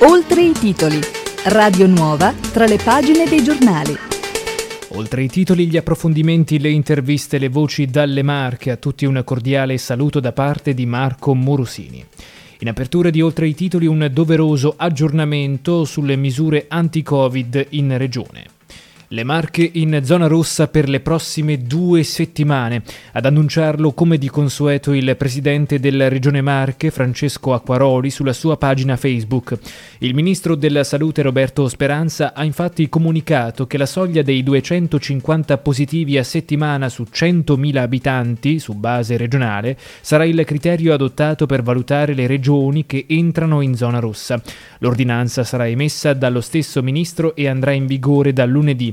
Oltre i titoli. Radio Nuova tra le pagine dei giornali. Oltre i titoli, gli approfondimenti, le interviste, le voci dalle Marche, a tutti un cordiale saluto da parte di Marco Morosini. In apertura di Oltre i titoli un doveroso aggiornamento sulle misure anti-Covid in regione. Le Marche in zona rossa per le prossime due settimane. Ad annunciarlo come di consueto il presidente della Regione Marche, Francesco Acquaroli, sulla sua pagina Facebook. Il ministro della Salute Roberto Speranza ha infatti comunicato che la soglia dei 250 positivi a settimana su 100.000 abitanti, su base regionale, sarà il criterio adottato per valutare le regioni che entrano in zona rossa. L'ordinanza sarà emessa dallo stesso ministro e andrà in vigore dal lunedì.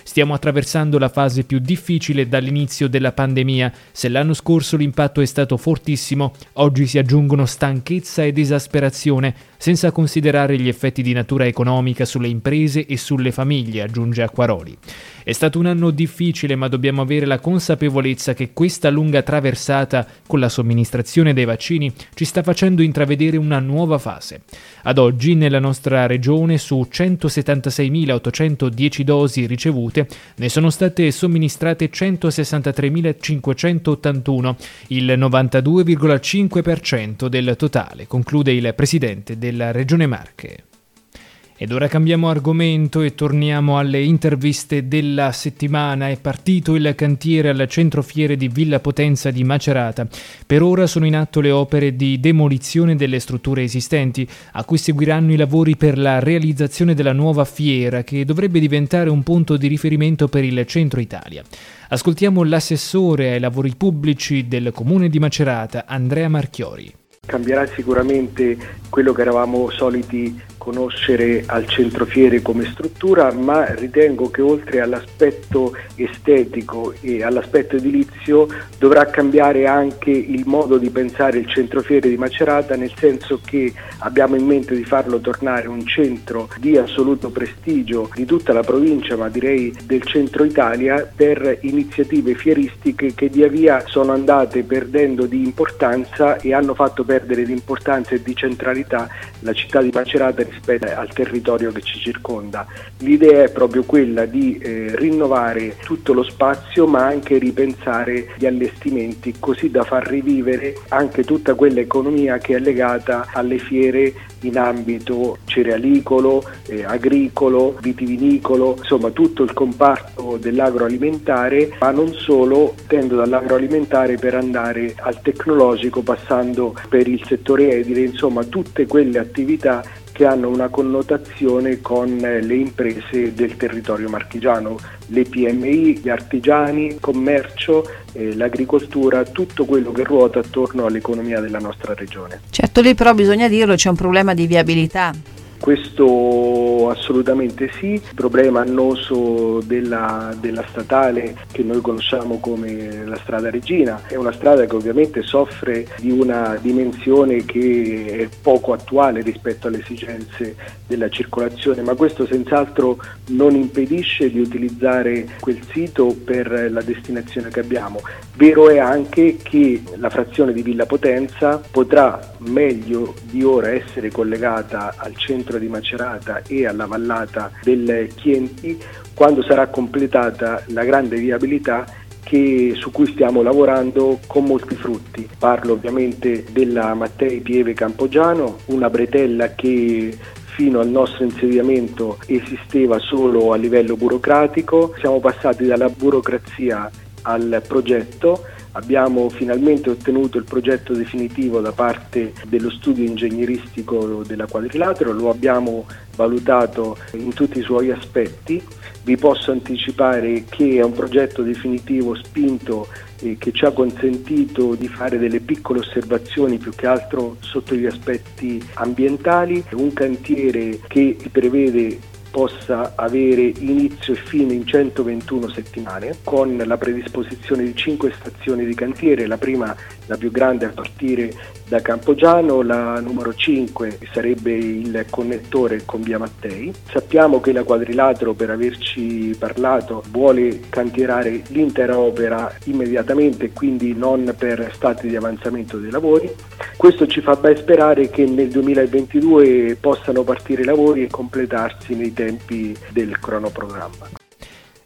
Stiamo attraversando la fase più difficile dall'inizio della pandemia. Se l'anno scorso l'impatto è stato fortissimo, oggi si aggiungono stanchezza ed esasperazione, senza considerare gli effetti di natura economica sulle imprese e sulle famiglie, aggiunge Acquaroli. È stato un anno difficile, ma dobbiamo avere la consapevolezza che questa lunga traversata con la somministrazione dei vaccini ci sta facendo intravedere una nuova fase. Ad oggi nella nostra regione su 176.810 dosi ricevute ne sono state somministrate 163.581, il 92,5% del totale, conclude il presidente della Regione Marche. Ed ora cambiamo argomento e torniamo alle interviste della settimana. È partito il cantiere al centro fiere di Villa Potenza di Macerata. Per ora sono in atto le opere di demolizione delle strutture esistenti, a cui seguiranno i lavori per la realizzazione della nuova fiera che dovrebbe diventare un punto di riferimento per il centro Italia. Ascoltiamo l'assessore ai lavori pubblici del comune di Macerata, Andrea Marchiori. Cambierà sicuramente quello che eravamo soliti conoscere al centro fiere come struttura, ma ritengo che oltre all'aspetto estetico e all'aspetto edilizio dovrà cambiare anche il modo di pensare il centro fiere di Macerata, nel senso che abbiamo in mente di farlo tornare un centro di assoluto prestigio di tutta la provincia, ma direi del centro Italia, per iniziative fieristiche che via via sono andate perdendo di importanza e hanno fatto perdere di importanza e di centralità la città di Macerata rispetto al territorio che ci circonda. L'idea è proprio quella di eh, rinnovare tutto lo spazio ma anche ripensare gli allestimenti così da far rivivere anche tutta quell'economia che è legata alle fiere in ambito cerealicolo, eh, agricolo, vitivinicolo, insomma tutto il comparto dell'agroalimentare, ma non solo, tendo dall'agroalimentare per andare al tecnologico passando per il settore edile, insomma tutte quelle attività che hanno una connotazione con le imprese del territorio marchigiano, le PMI, gli artigiani, il commercio, eh, l'agricoltura, tutto quello che ruota attorno all'economia della nostra regione. Certo, lì però bisogna dirlo, c'è un problema di viabilità. Questo assolutamente sì, il problema annoso della, della, statale che noi conosciamo come la strada Regina è una strada che ovviamente soffre di una dimensione che è poco attuale rispetto alle esigenze della circolazione, ma questo senz'altro non impedisce di utilizzare quel sito per la destinazione che abbiamo. Vero è anche che la frazione di Villa Potenza potrà meglio di ora essere collegata al centro centro di Macerata e alla vallata del Chienti quando sarà completata la grande viabilità che, su cui stiamo lavorando con molti frutti. Parlo ovviamente della Mattei Pieve Campogiano, una bretella che fino al nostro insediamento esisteva solo a livello burocratico, siamo passati dalla burocrazia al progetto. Abbiamo finalmente ottenuto il progetto definitivo da parte dello studio ingegneristico della Quadrilatero, lo abbiamo valutato in tutti i suoi aspetti. Vi posso anticipare che è un progetto definitivo spinto eh, che ci ha consentito di fare delle piccole osservazioni più che altro sotto gli aspetti ambientali, un cantiere che prevede possa avere inizio e fine in 121 settimane con la predisposizione di 5 stazioni di cantiere, la prima la più grande a partire da Campogiano, la numero 5 sarebbe il connettore con Via Mattei. Sappiamo che la Quadrilatero per averci parlato vuole cantierare l'intera opera immediatamente, quindi non per stati di avanzamento dei lavori. Questo ci fa ben sperare che nel 2022 possano partire i lavori e completarsi nei tempi del cronoprogramma.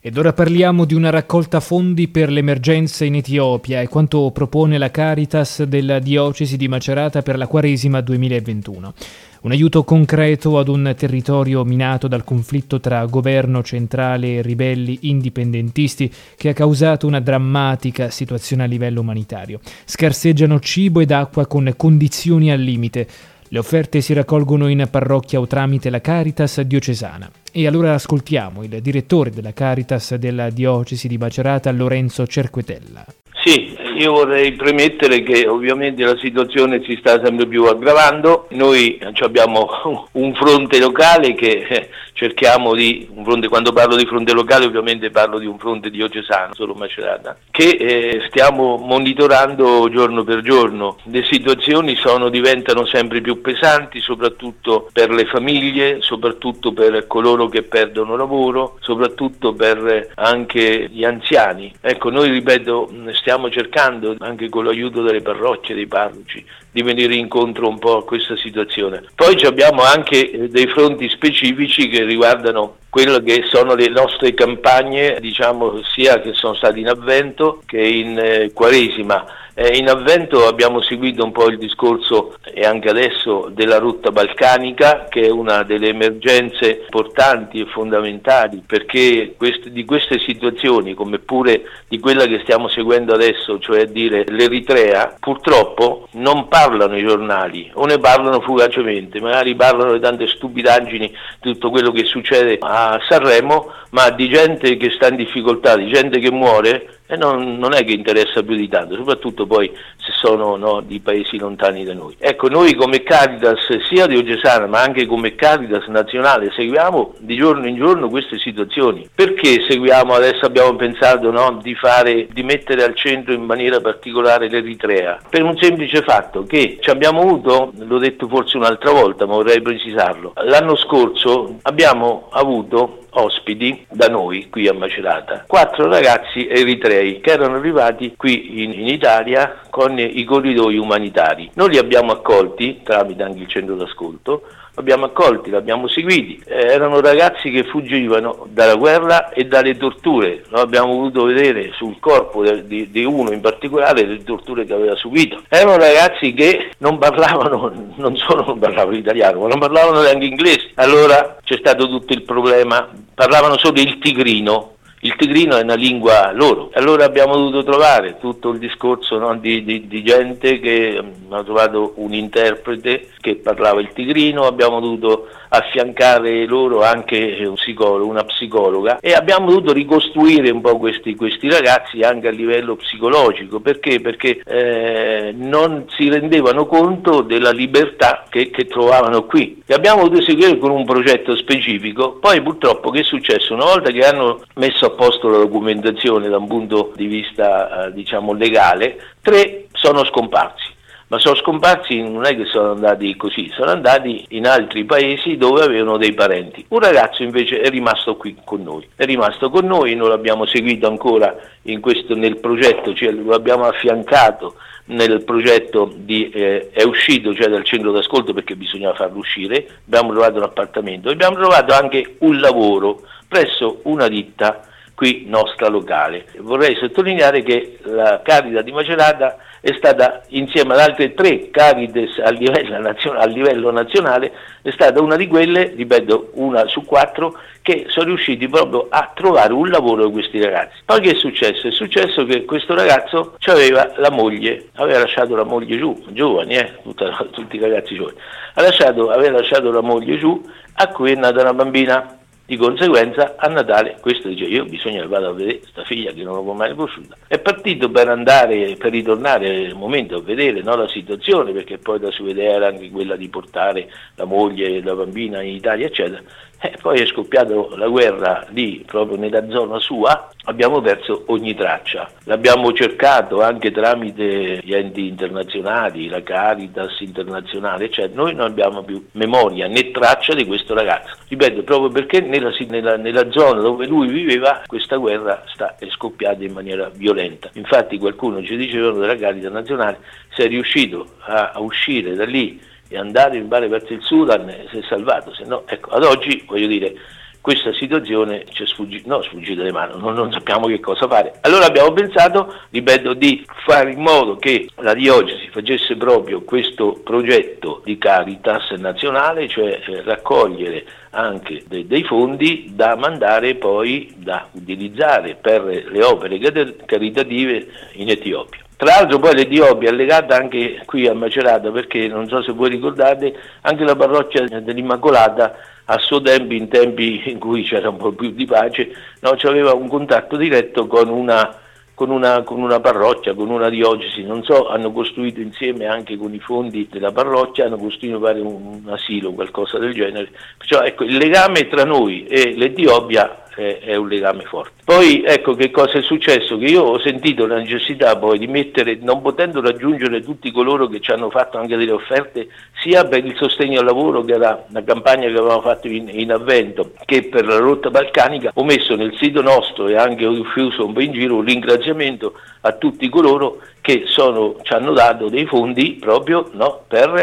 Ed ora parliamo di una raccolta fondi per l'emergenza in Etiopia e quanto propone la Caritas della diocesi di Macerata per la Quaresima 2021. Un aiuto concreto ad un territorio minato dal conflitto tra governo centrale e ribelli indipendentisti che ha causato una drammatica situazione a livello umanitario. Scarseggiano cibo ed acqua con condizioni al limite. Le offerte si raccolgono in parrocchia o tramite la Caritas diocesana. E allora ascoltiamo il direttore della Caritas della diocesi di Macerata, Lorenzo Cerquetella. Sì, io vorrei premettere che ovviamente la situazione si sta sempre più aggravando, noi abbiamo un fronte locale che eh, cerchiamo di, fronte, quando parlo di fronte locale ovviamente parlo di un fronte diocesano, solo Macerata, che eh, stiamo monitorando giorno per giorno. Le situazioni sono, diventano sempre più pesanti, soprattutto per le famiglie, soprattutto per coloro che perdono lavoro, soprattutto per eh, anche gli anziani. Ecco, noi ripeto, stiamo stiamo cercando, anche con l'aiuto delle parrocchie, dei parroci, di venire incontro un po' a questa situazione. Poi abbiamo anche eh, dei fronti specifici che riguardano quello che sono le nostre campagne, diciamo sia che sono state in avvento che in eh, quaresima. Eh, in avvento abbiamo seguito un po' il discorso e anche adesso della rotta balcanica che è una delle emergenze importanti e fondamentali perché quest- di queste situazioni come pure di quella che stiamo seguendo adesso, cioè dire l'Eritrea, purtroppo non parlano i giornali o ne parlano fugacemente, magari parlano di tante stupidaggini, di tutto quello che succede a Sanremo, ma di gente che sta in difficoltà, di gente che muore e non, non, è che interessa più di tanto, soprattutto poi se sono no, di paesi lontani da noi. Ecco, noi come Caritas, sia diocesana ma anche come Caritas nazionale, seguiamo di giorno in giorno queste situazioni. Perché seguiamo, adesso abbiamo pensato no, di, fare, di mettere al centro in maniera particolare l'Eritrea? Per un semplice fatto che ci abbiamo avuto, l'ho detto forse un'altra volta, ma vorrei precisarlo, l'anno scorso abbiamo avuto ospiti da noi qui a Macerata, quattro ragazzi eritrei che erano arrivati qui in, in Italia con i corridoi umanitari. Noi li abbiamo accolti tramite anche il centro d'ascolto abbiamo accolti, li abbiamo seguiti. Eh, erano ragazzi che fuggivano dalla guerra e dalle torture. Noi abbiamo voluto vedere sul corpo di, di, uno in particolare le torture che aveva subito. Erano ragazzi che non parlavano, non solo non parlavano italiano, ma non parlavano neanche inglese. Allora c'è stato tutto il problema, parlavano solo il tigrino, il tigrino è una lingua loro. Allora abbiamo dovuto trovare tutto il discorso no, di, di, di, gente che mm, ha trovato un interprete che parlava il tigrino, abbiamo dovuto affiancare loro anche un psicologo, una psicologa e abbiamo dovuto ricostruire un po' questi, questi ragazzi anche a livello psicologico. Perché? Perché eh, non si rendevano conto della libertà che, che trovavano qui. E abbiamo dovuto seguire con un progetto specifico. Poi purtroppo che è successo? Una volta che hanno messo a posto la documentazione da un punto di vista eh, diciamo legale, tre sono scomparsi ma sono scomparsi non è che sono andati così, sono andati in altri paesi dove avevano dei parenti. Un ragazzo invece è rimasto qui con noi, è rimasto con noi, noi l'abbiamo seguito ancora questo, nel progetto, cioè lo abbiamo affiancato nel progetto di, eh, è uscito cioè dal centro d'ascolto perché bisognava farlo uscire, abbiamo trovato un appartamento, abbiamo trovato anche un lavoro presso una ditta qui nostra locale. Vorrei sottolineare che la Carita di Macerata è stata insieme ad altre tre Caritas a livello, nazionale, a livello nazionale, è stata una di quelle, ripeto, una su quattro, che sono riusciti proprio a trovare un lavoro questi ragazzi. Poi che è successo? È successo che questo ragazzo aveva la moglie, aveva lasciato la moglie giù, giovani, eh, tutta, tutti i ragazzi giovani, lasciato, aveva lasciato la moglie giù, a cui è nata una bambina Di conseguenza a Natale questo dice io bisogna vado a vedere questa figlia che non l'ho mai conosciuta. È partito per andare, per ritornare al momento a vedere no, la situazione, perché poi da sua idea era anche quella di portare la moglie e la bambina in Italia, eccetera. E poi è scoppiata la guerra lì, proprio nella zona sua, abbiamo perso ogni traccia. L'abbiamo cercato anche tramite gli enti internazionali, la Caritas internazionale, cioè noi non abbiamo più memoria né traccia di questo ragazzo. Ripeto, proprio perché nella, nella, nella zona dove lui viveva questa guerra sta, è scoppiata in maniera violenta. Infatti qualcuno ci diceva della Caritas nazionale se è riuscito a, a uscire da lì e andare in mare verso il Sudan si è salvato, se no, ecco, ad oggi voglio dire questa situazione ci è sfuggita, no, sfuggita le mani, non, non, sappiamo che cosa fare. Allora abbiamo pensato, ripeto, di fare in modo che la diocesi facesse proprio questo progetto di Caritas nazionale, cioè eh, raccogliere anche de- dei fondi da mandare poi, da utilizzare per le opere caritative in Etiopia. Tra l'altro poi l'Etiopia è legata anche qui a Macerata perché non so se voi ricordate anche la parrocchia dell'Immacolata a suo tempo, in tempi in cui c'era un po' più di pace, no, aveva un contatto diretto con una, con, una, con una, parrocchia, con una diocesi, non so, hanno costruito insieme anche con i fondi della parrocchia, hanno costruito un, un asilo, qualcosa del genere. Perciò ecco, il legame tra noi e l'Etiopia è, un legame forte. Poi ecco che cosa è successo, che io ho sentito la necessità poi di mettere, non potendo raggiungere tutti coloro che ci hanno fatto anche delle offerte, sia per il sostegno al lavoro, che era una campagna che avevamo fatto in, in avvento, che per la rotta balcanica, ho messo nel sito nostro e anche ho diffuso un po' in giro un ringraziamento a tutti coloro che sono, ci hanno dato dei fondi proprio no, per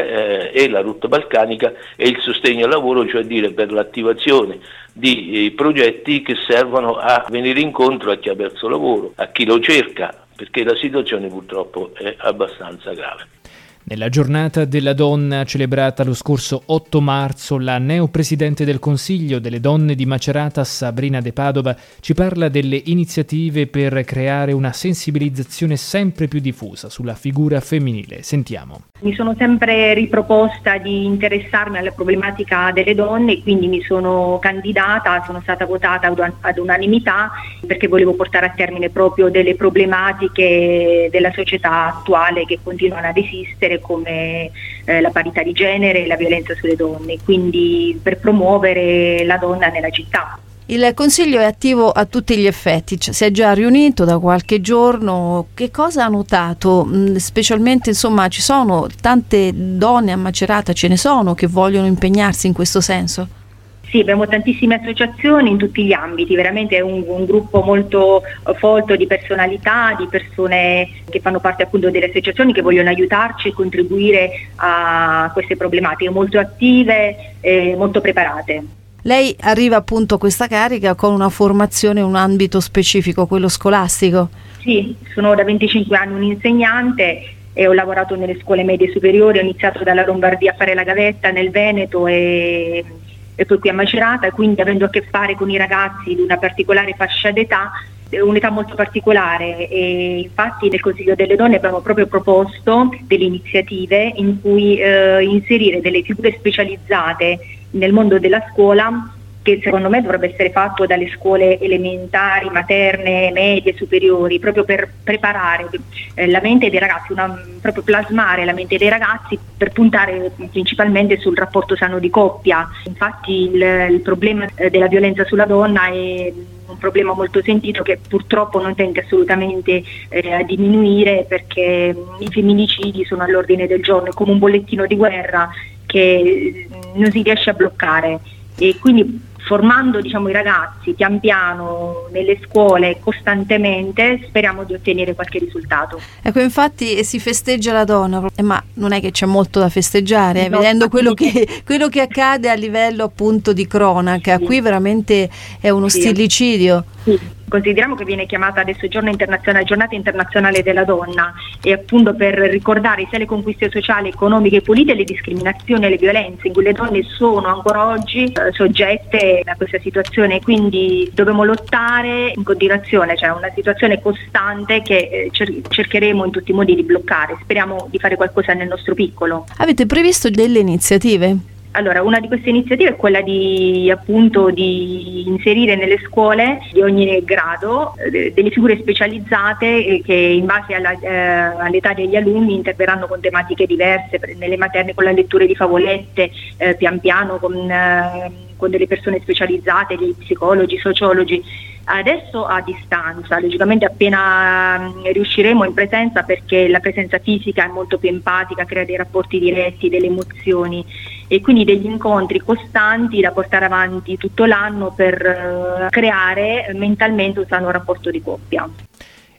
eh, la rotta balcanica e il sostegno al lavoro, cioè dire per l'attivazione di eh, progetti che servono a venire incontro a chi ha perso lavoro, a chi lo cerca, perché la situazione purtroppo è abbastanza grave. Nella giornata della donna celebrata lo scorso 8 marzo, la neopresidente del Consiglio delle donne di Macerata, Sabrina De Padova, ci parla delle iniziative per creare una sensibilizzazione sempre più diffusa sulla figura femminile. Sentiamo. Mi sono sempre riproposta di interessarmi alla problematica delle donne quindi mi sono candidata, sono stata votata ad unanimità perché volevo portare a termine proprio delle problematiche della società attuale che continuano ad esistere come eh, la parità di genere e la violenza sulle donne, quindi per promuovere la donna nella città. Il Consiglio è attivo a tutti gli effetti, cioè, si è già riunito da qualche giorno, che cosa ha notato? Mm, specialmente insomma ci sono tante donne a Macerata, ce ne sono che vogliono impegnarsi in questo senso? Sì, abbiamo tantissime associazioni in tutti gli ambiti, veramente è un, un, gruppo molto folto di personalità, di persone che fanno parte appunto delle associazioni che vogliono aiutarci e contribuire a queste problematiche, molto attive e molto preparate. Lei arriva appunto a questa carica con una formazione in un ambito specifico, quello scolastico? Sì, sono da 25 anni un insegnante e ho lavorato nelle scuole medie superiori, ho iniziato dalla Lombardia a fare la gavetta nel Veneto e qui a Macerata, quindi avendo a che fare con i ragazzi di una particolare fascia d'età, un'età molto particolare. E infatti nel Consiglio delle Donne abbiamo proprio proposto delle iniziative in cui eh, inserire delle figure specializzate nel mondo della scuola che secondo me dovrebbe essere fatto dalle scuole elementari, materne, medie, superiori, proprio per preparare eh, la mente dei ragazzi, una, proprio plasmare la mente dei ragazzi per puntare principalmente sul rapporto sano di coppia. Infatti il, il problema eh, della violenza sulla donna è un problema molto sentito che purtroppo non tende assolutamente eh, a diminuire perché i femminicidi sono all'ordine del giorno, è come un bollettino di guerra che non si riesce a bloccare e quindi formando diciamo, i ragazzi pian piano nelle scuole costantemente speriamo di ottenere qualche risultato. Ecco, infatti si festeggia la donna, ma non è che c'è molto da festeggiare, eh, no, vedendo quello che, quello che, accade a livello appunto di cronaca, sì. qui veramente è uno sì. stillicidio. Consideriamo che viene chiamata adesso internazionale, giornata internazionale della donna e appunto per ricordare sia le conquiste sociali, economiche e politiche, le discriminazioni e le violenze in cui le donne sono ancora oggi eh, soggette a questa situazione, quindi dobbiamo lottare in continuazione, cioè una situazione costante che eh, cer- cercheremo in tutti i modi di bloccare, speriamo di fare qualcosa nel nostro piccolo. Avete previsto delle iniziative? Allora, una di queste iniziative è quella di appunto di inserire nelle scuole di ogni grado eh, delle figure specializzate eh, che in base alla, eh, all'età degli alunni interverranno con tematiche diverse, nelle materne con la lettura di favolette, eh, pian piano con, eh, con delle persone specializzate, degli psicologi, sociologi. Adesso a distanza, logicamente appena mm, riusciremo in presenza perché la presenza fisica è molto più empatica, crea dei rapporti diretti, delle emozioni e quindi degli incontri costanti da portare avanti tutto l'anno per uh, creare mentalmente un sano rapporto di coppia.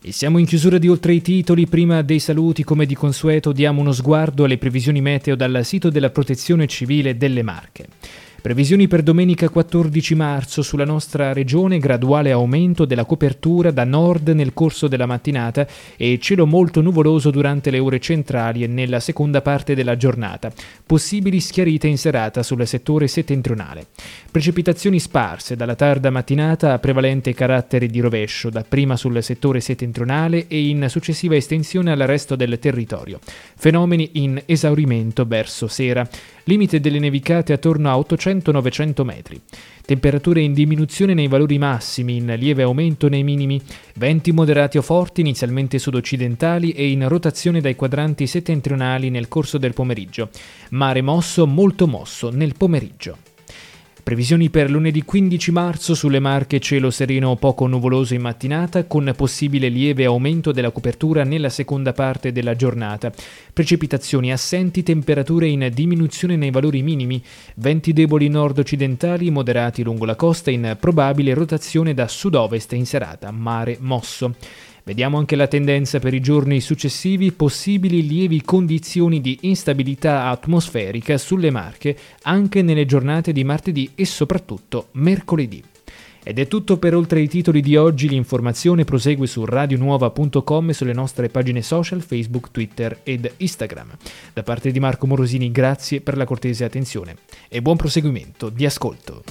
E siamo in chiusura di oltre i titoli, prima dei saluti come di consueto diamo uno sguardo alle previsioni meteo dal sito della Protezione Civile delle Marche. Previsioni per domenica 14 marzo sulla nostra regione, graduale aumento della copertura da nord nel corso della mattinata e cielo molto nuvoloso durante le ore centrali e nella seconda parte della giornata. Possibili schiarite in serata sul settore settentrionale. Precipitazioni sparse dalla tarda mattinata a prevalente carattere di rovescio, dapprima sul settore settentrionale e in successiva estensione al resto del territorio. Fenomeni in esaurimento verso sera limite delle nevicate attorno a 800-900 metri. Temperature in diminuzione nei valori massimi, in lieve aumento nei minimi, venti moderati o forti inizialmente sud-occidentali e in rotazione dai quadranti settentrionali nel corso del pomeriggio. Mare mosso molto mosso nel pomeriggio. Previsioni per lunedì 15 marzo sulle Marche cielo sereno poco nuvoloso in mattinata con possibile lieve aumento della copertura nella seconda parte della giornata. Precipitazioni assenti, temperature in diminuzione nei valori minimi, venti deboli nord-occidentali moderati lungo la costa in probabile rotazione da sud-ovest in serata, mare mosso. Vediamo anche la tendenza per i giorni successivi, possibili lievi condizioni di instabilità atmosferica sulle Marche anche nelle giornate di martedì e soprattutto mercoledì. Ed è tutto per oltre i titoli di oggi, l'informazione prosegue su radionuova.com e sulle nostre pagine social Facebook, Twitter ed Instagram. Da parte di Marco Morosini grazie per la cortese attenzione e buon proseguimento di ascolto.